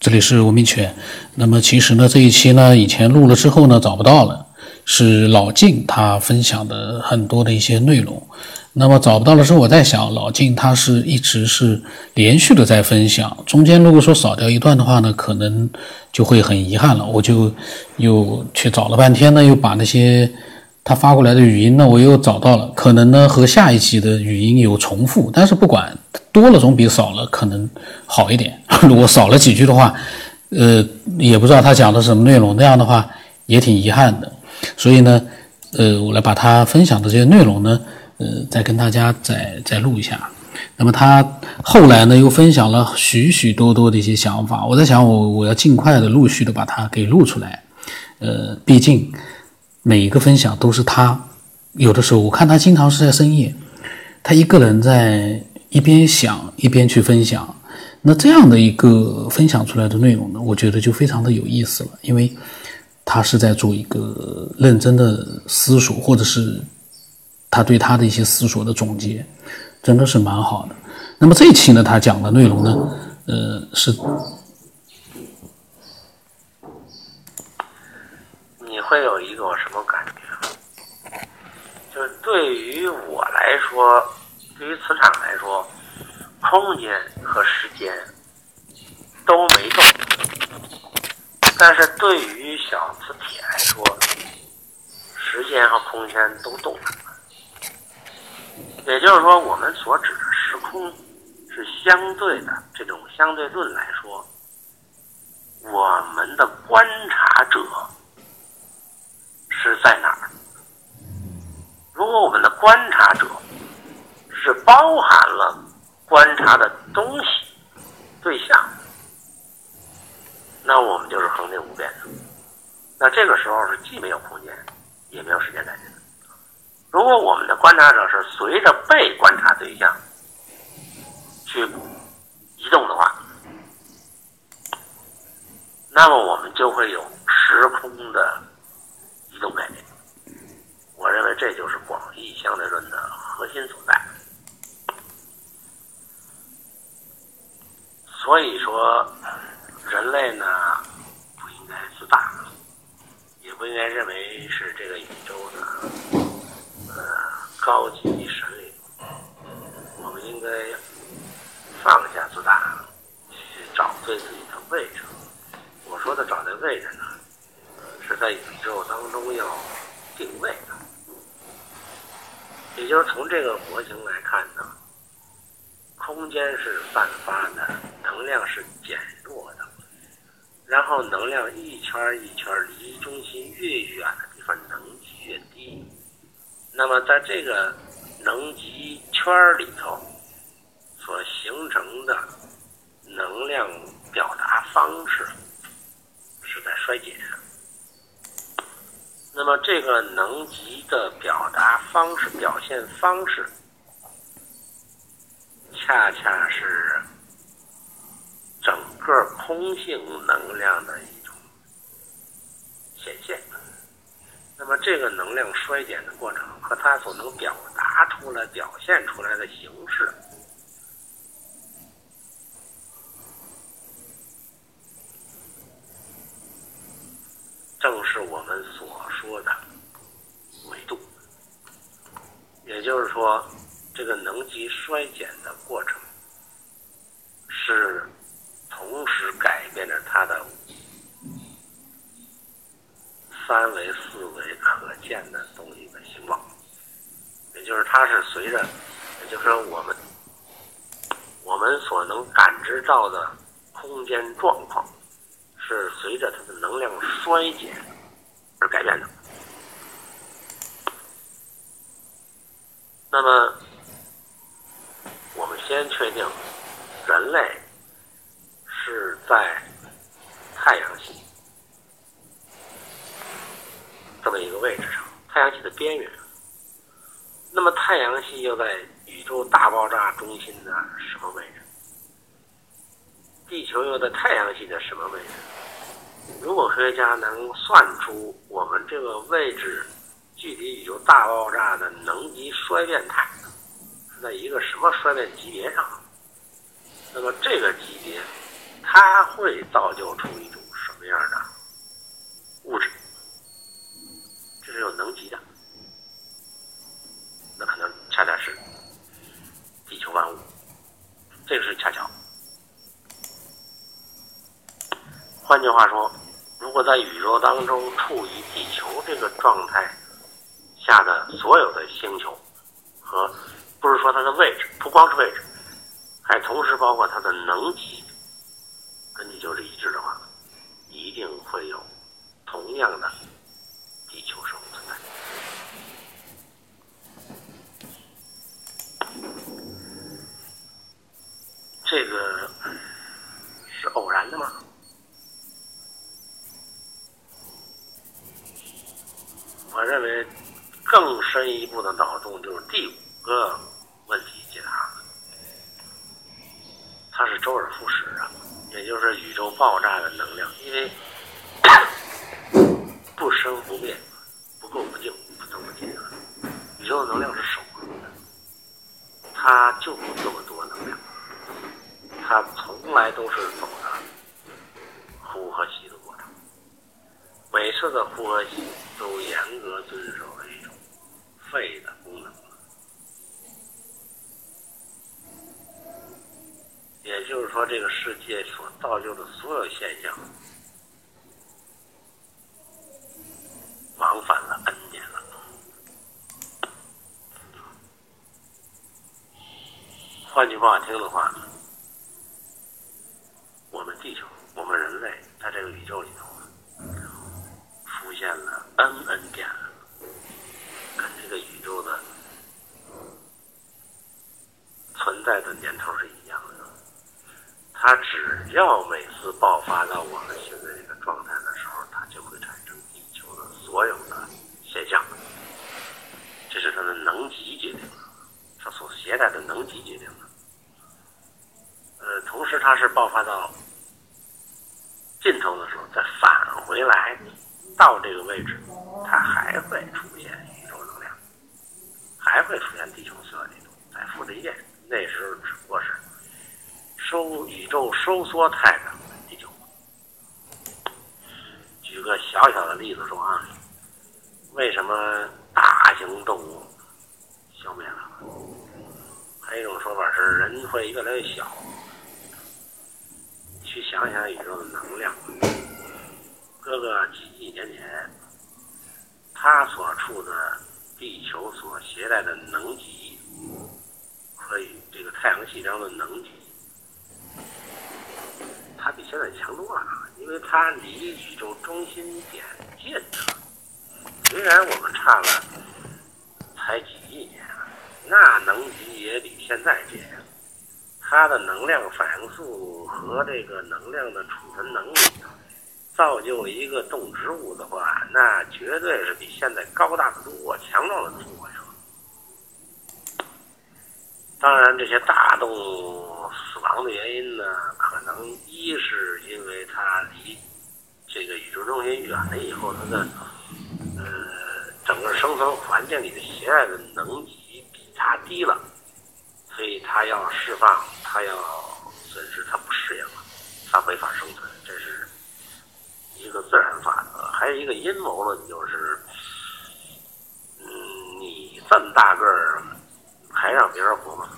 这里是文明犬。那么其实呢，这一期呢，以前录了之后呢，找不到了，是老晋他分享的很多的一些内容。那么找不到了之后，我在想，老晋他是一直是连续的在分享，中间如果说少掉一段的话呢，可能就会很遗憾了。我就又去找了半天呢，又把那些他发过来的语音呢，我又找到了，可能呢和下一集的语音有重复，但是不管。多了总比少了可能好一点。如果少了几句的话，呃，也不知道他讲的是什么内容，那样的话也挺遗憾的。所以呢，呃，我来把他分享的这些内容呢，呃，再跟大家再再录一下。那么他后来呢，又分享了许许多多的一些想法。我在想，我我要尽快的陆续的把它给录出来。呃，毕竟每一个分享都是他，有的时候我看他经常是在深夜，他一个人在。一边想一边去分享，那这样的一个分享出来的内容呢，我觉得就非常的有意思了，因为他是在做一个认真的思索，或者是他对他的一些思索的总结，真的是蛮好的。那么这一期呢，他讲的内容呢，呃，是你会有一种什么感觉？就是对于我来说。对于磁场来说，空间和时间都没动，但是对于小磁铁来说，时间和空间都动了。也就是说，我们所指的时空是相对的，这种相对论来说，我们的观察者是在哪儿？如果我们的观察者。是包含了观察的东西对象，那我们就是恒定不变的。那这个时候是既没有空间，也没有时间概念。如果我们的观察者是随着被观察对象去移动的话，那么我们就会有时空的移动概念。我认为这就是广义相对论的核心所在。所以说，人类呢不应该自大，也不应该认为是这个宇宙的呃高级神灵。我们应该放下自大，去找对自己的位置。我说的找对位置呢，在宇宙当中要定位的，也就是从这个模型来看呢，空间是散发的。能量是减弱的，然后能量一圈一圈离中心越远的地方，能级越低。那么在这个能级圈里头所形成的能量表达方式是在衰减。那么这个能级的表达方式、表现方式，恰恰是。整个空性能量的一种显现，那么这个能量衰减的过程和它所能表达出来、表现出来的形式，正是我们所说的维度。也就是说，这个能级衰减的过程是。同时改变着它的三维、四维可见的东西的形状，也就是它是随着，也就是说我们我们所能感知到的空间状况，是随着它的能量衰减而改变的。那么，我们先确定人类。是在太阳系这么一个位置上，太阳系的边缘。那么太阳系又在宇宙大爆炸中心的什么位置？地球又在太阳系的什么位置？如果科学家能算出我们这个位置距离宇宙大爆炸的能级衰变态是在一个什么衰变级别。上，那么这个级别。它会造就出一种什么样的物质？这是有能级的，那可能恰恰是地球万物，这个是恰巧。换句话说，如果在宇宙当中处于地球这个状态下的所有的星球，和不是说它的位置，不光是位置，还同时包括它的能级。跟你就是一致的话，一定会有同样的地球生物存在。这个是偶然的吗？我认为更深一步的脑洞就是第五个问题解答，它是周而复始的。也就是宇宙爆炸的能量，因为 不生不灭，不垢不净，不增不减。宇宙能量是守恒的，它就有这么多能量，它从来都是走的呼和吸的过程，每次的呼和吸都严格遵守了一种肺的功能。也就是说，这个世界所造就的所有现象，往返了 N 年了。换句话听的话，我们地球，我们人类，在这个宇宙里头，出现了 N N 点，跟这个宇宙的存在的年头是一样的。它只要每次爆发到我们现在这个状态的时候，它就会产生地球的所有的现象。这是它的能级决定的，它所携带的能级决定的。呃，同时它是爆发到尽头的时候，再返回来到这个位置，它还会出现宇宙能量，还会出现地球所有那种再复制一遍。那时候只不过是。收宇宙收缩太阳地球。举个小小的例子说啊，为什么大型动物消灭了？还有一种说法是人会越来越小。去想想宇宙的能量，哥哥几亿年前，他所处的地球所携带的能级，和这个太阳系中的能级。它比现在强多了，因为它离宇宙中心点近着。虽然我们差了才几亿年，那能级也比现在近。它的能量反应速和这个能量的储存能力，造就一个动植物的话，那绝对是比现在高大的多、强壮的多当然，这些大动物死亡的原因呢，可能一是因为它离这个宇宙中心远了以后，它的呃整个生存环境里的携带的能级比它低了，所以它要释放，它要损失，它不适应了，它没法生存，这是一个自然法则。还有一个阴谋论，就是嗯，你这么大个儿。还让别人活吗？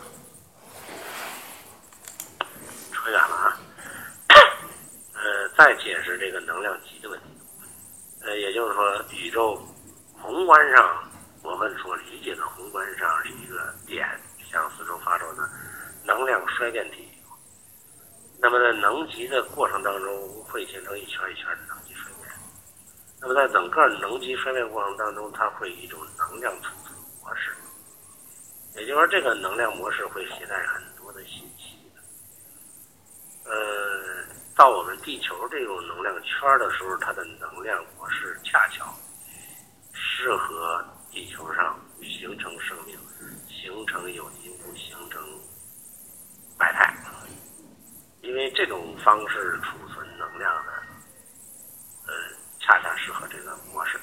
远了啊！呃，再解释这个能量级的问题。呃，也就是说，宇宙宏观上，我们所理解的宏观上是一个点向四周发射的能量衰变体。那么在能级的过程当中，会形成一圈一圈的能级衰变。那么在整个能级衰变过程当中，它会一种能量储存模式。也就是说，这个能量模式会携带很。呃，到我们地球这种能量圈的时候，它的能量模式恰巧适合地球上形成生命、形成有机物、形成百态。因为这种方式储存能量的，呃，恰恰适合这个模式，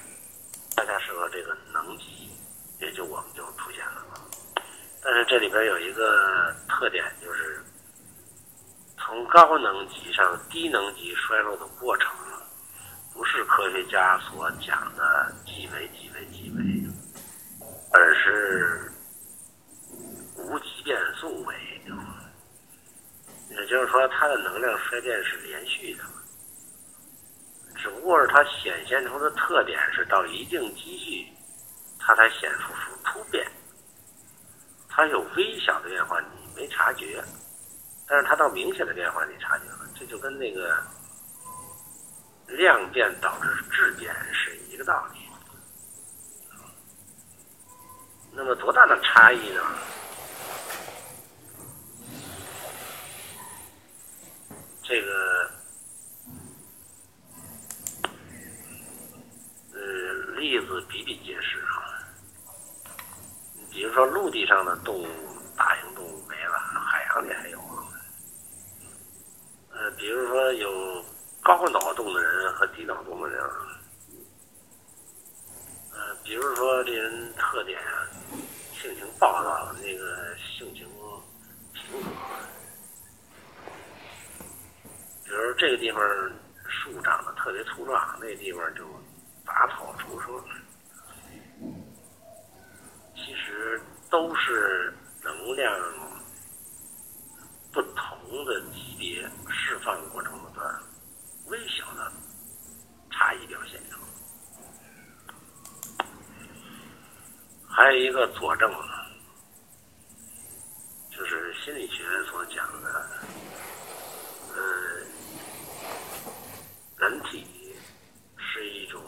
恰恰适合这个能级，也就我们就出现了。但是这里边有一个特点，从高能级上低能级衰落的过程，不是科学家所讲的几维几维几维，而是无极变速维。也就是说，它的能量衰变是连续的，只不过是它显现出的特点是到一定积聚，它才显出出突变。它有微小的变化，你没察觉。但是它到明显的变化，你察觉了，这就跟那个量变导致质变是一个道理。那么多大的差异呢？这个，呃，例子比比皆是啊。比如说陆地上的动物，大型动物没了，海洋里还有。呃，比如说有高脑洞的人和低脑洞的人，呃，比如说这人特点啊，性情暴躁，那个性情平和。比如这个地方树长得特别粗壮，那地方就杂草丛生。其实都是能量不同的级别。释放过程的微小的差异表现，还有一个佐证，就是心理学所讲的，呃，人体是一种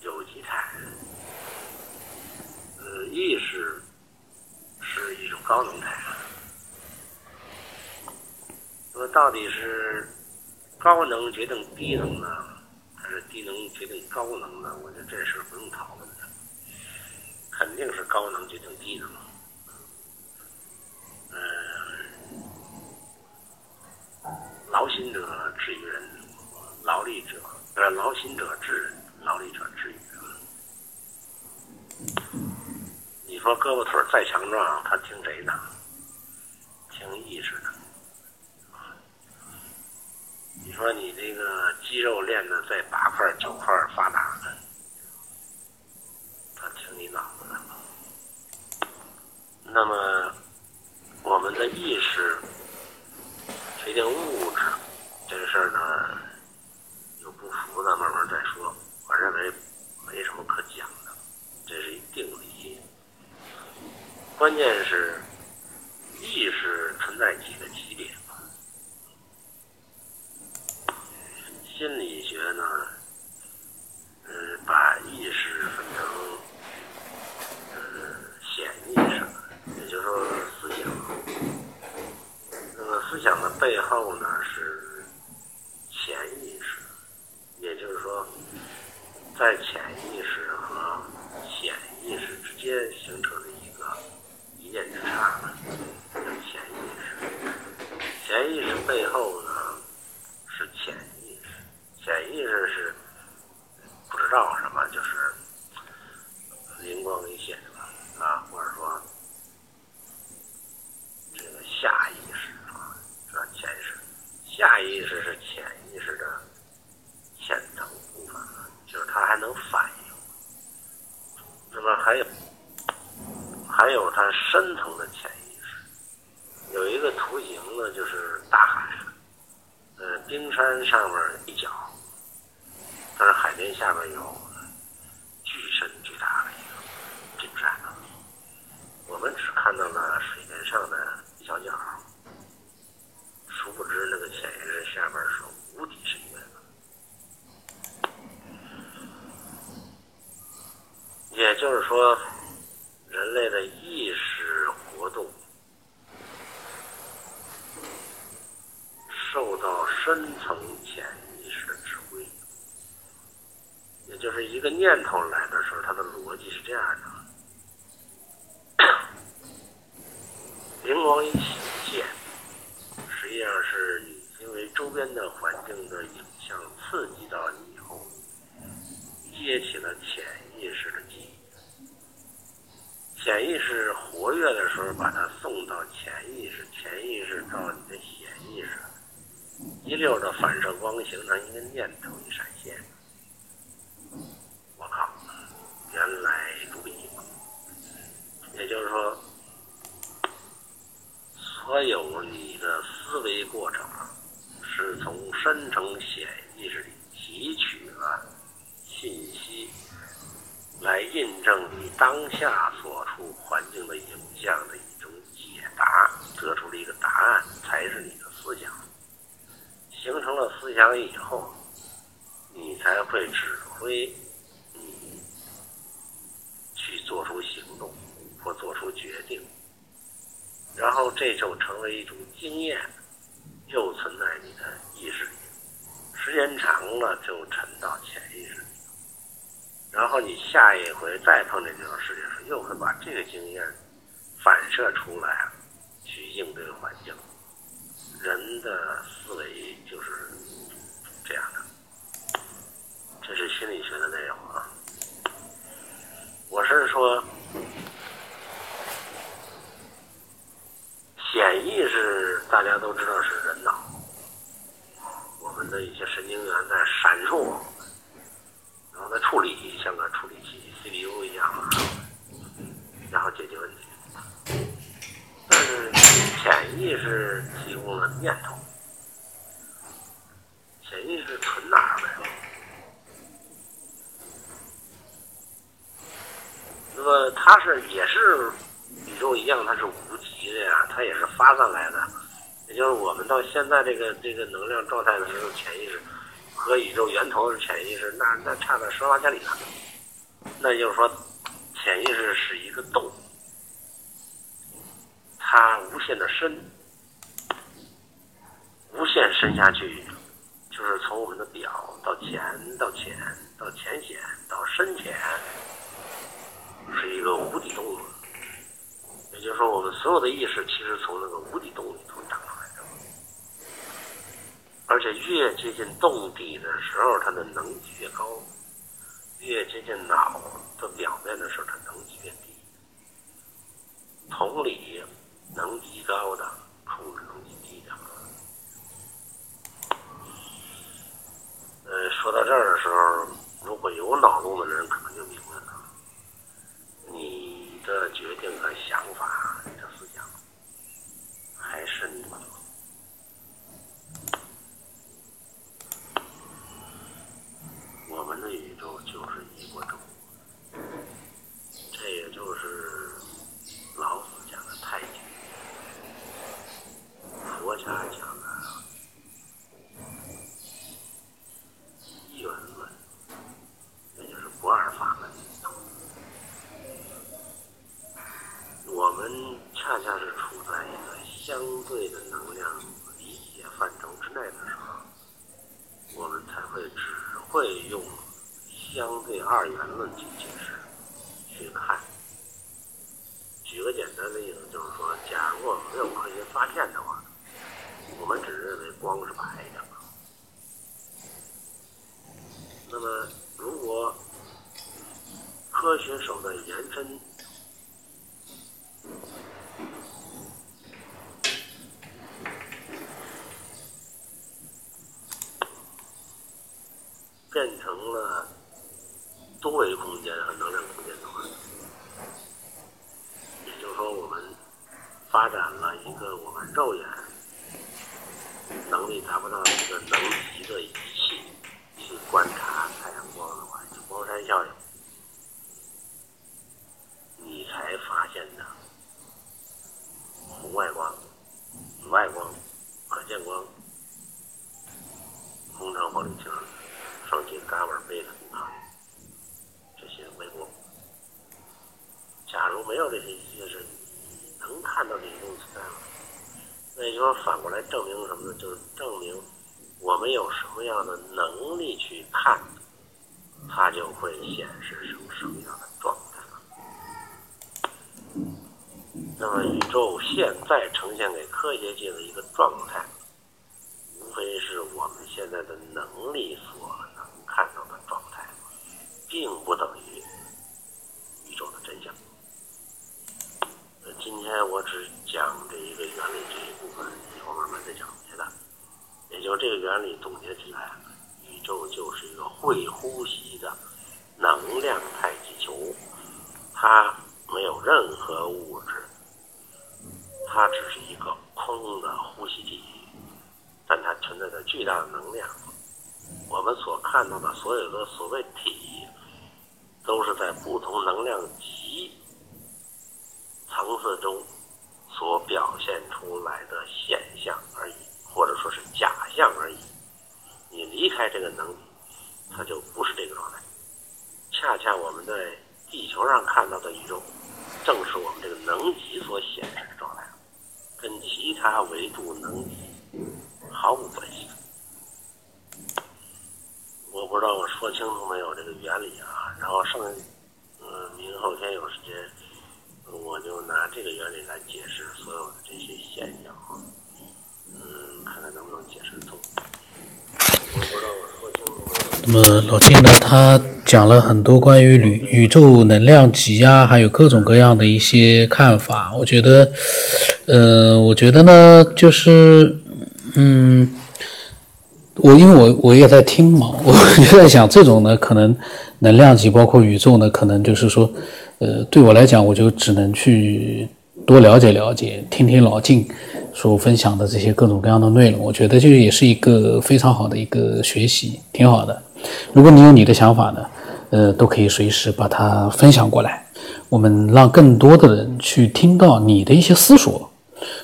有机态，呃，意识是一种高能态。那么到底是高能决定低能呢，还是低能决定高能呢？我觉得这事不用讨论，肯定是高能决定低能。嗯，劳心者治于人，劳力者呃劳心者治人，劳力者治于人。你说胳膊腿再强壮，他听谁的？听意识的。你说你这个肌肉练的在八块九块发达的，他听你脑子。那么我们的意识决定物质这个事儿呢，有不服的慢慢再说。我认为没什么可讲的，这是一定理。关键是意识存在几个级别。心理学呢，呃，把意识分成呃显意识，也就是说思想。那么思想的背后呢是潜意识，也就是说，在潜意识和显意识之间形成的一个一念之差，叫潜意识。潜意识背后呢是潜。潜意识是不知道什么，就是灵光一现了啊，或者说这个下意识啊，这潜意识，下意识是潜意识的浅层部分，就是它还能反应。那么还有还有它深层的潜意识，有一个图形呢，就是大海，呃，冰山上面一角。但是海边下面有巨深巨大的一个冰山，我们只看到了水面上的一小角，殊不知那个潜意识下面是无底深渊的。也就是说，人类的意识活动受到深层潜意识的指挥。也。就是一个念头来的时候，它的逻辑是这样的：灵光一现，实际上是因为周边的环境的影响刺激到你以后，接起了潜意识。潜意识活跃的时候，把它送到潜意识，潜意识到你的显意识，一溜的反射光形成一个念头一闪现。我靠，原来如彼。也就是说，所有你的思维过程是从深层潜意识里提取了信息，来印证你当下所处环境的影像的一种解答，得出了一个答案，才是你的思想。形成了思想以后，你才会指挥你去做出行动或做出决定，然后这就成为一种经验，又存在你的意识里，时间长了就沉到潜意识，然后你下一回再碰见这种事情时，又会把这个经验反射出来，去应对环境。人的思维就是这样的，这是心理学的内容啊。我是说，潜意识大家都知道是人脑，我们的一些神经元在闪烁，然后在处理，像个处理器 CPU 一样啊，然后解决问题。但是潜意识提供了念头，潜意识存哪儿的呀？那么它是也是宇宙一样，它是无极的呀，它也是发散来的。也就是我们到现在这个这个能量状态的时候，潜意识和宇宙源头的潜意识，那那差了十万八千里呢。那就是说，潜意识是一个洞。它无限的深，无限深下去，就是从我们的表到浅到浅到浅显到深浅，是一个无底洞。也就是说，我们所有的意识其实从那个无底洞里头，而且越接近洞底的时候，它的能级越高；越接近脑的表面的时候，它能级越低。同理。能级高的控制能级低的。呃，说到这儿的时候，如果有脑洞的人，可能就明白了，你的决定和想法，你的思想，还是你的。我们的宇宙就是一锅粥，这也就是老子讲的太极。佛家讲的一元论，也就是不二法门。我们恰恰是处在一个相对的能量理解范畴之内的时候，我们才会只会用相对二元论去解释、去看。举个简单的例子，就是说，假如我们没有科学发现的话。我们只认为光是白的，那么如果科学手段延伸，变成了多维空间和能量空间的话，也就是说，我们发展了一个我们肉眼。能力达不到的一个能级的仪器去观察太阳光的话，就光山效应，你才发现的红外光、紫外光、可见光、红橙黄绿青、假如没有这些仪器，是能看到这些东西在吗？那也就是反过来证明什么呢？就是证明我们有什么样的能力去看，它就会显示成什么样的状态。那么宇宙现在呈现给科学界的一个状态，无非是我们现在的能力所能看到的状态，并不等于今天我只讲这一个原理这一部分，以后慢慢再讲别的。也就这个原理总结起来，宇宙就是一个会呼吸的能量太极球，它没有任何物质，它只是一个空的呼吸体，但它存在着巨大的能量。我们所看到的所有的所谓体，都是在不同能量级层次中所表现出来的现象而已，或者说是假象而已。你离开这个能级，它就不是这个状态。恰恰我们在地球上看到的宇宙，正是我们这个能级所显示的状态，跟其他维度能级毫无关系。我不知道我说清楚没有这个原理啊，然后剩，嗯，明后天有时间，我就拿这个原理来解释所有的这些现象啊，嗯，看看能不能解释通。那么老金呢，他讲了很多关于宇宇宙能量级啊，还有各种各样的一些看法。我觉得，呃，我觉得呢，就是，嗯。我因为我我也在听嘛，我 就在想，这种呢，可能能量级包括宇宙呢，可能就是说，呃，对我来讲，我就只能去多了解了解，听听老静所分享的这些各种各样的内容。我觉得这也是一个非常好的一个学习，挺好的。如果你有你的想法呢，呃，都可以随时把它分享过来，我们让更多的人去听到你的一些思索。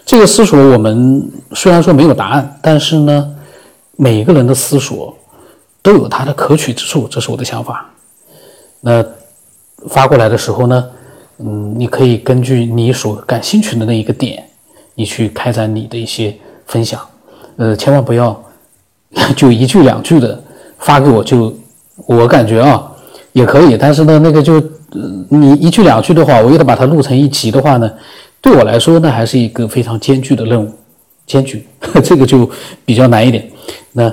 这个思索，我们虽然说没有答案，但是呢。每个人的思索都有它的可取之处，这是我的想法。那发过来的时候呢，嗯，你可以根据你所感兴趣的那一个点，你去开展你的一些分享。呃，千万不要 就一句两句的发给我，就我感觉啊也可以，但是呢，那个就你一句两句的话，我又得把它录成一集的话呢，对我来说那还是一个非常艰巨的任务，艰巨，这个就比较难一点。那，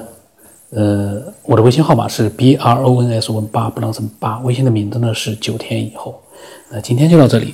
呃，我的微信号码是 b r o n s 问八不能什么八，微信的名字呢是九天以后。那今天就到这里。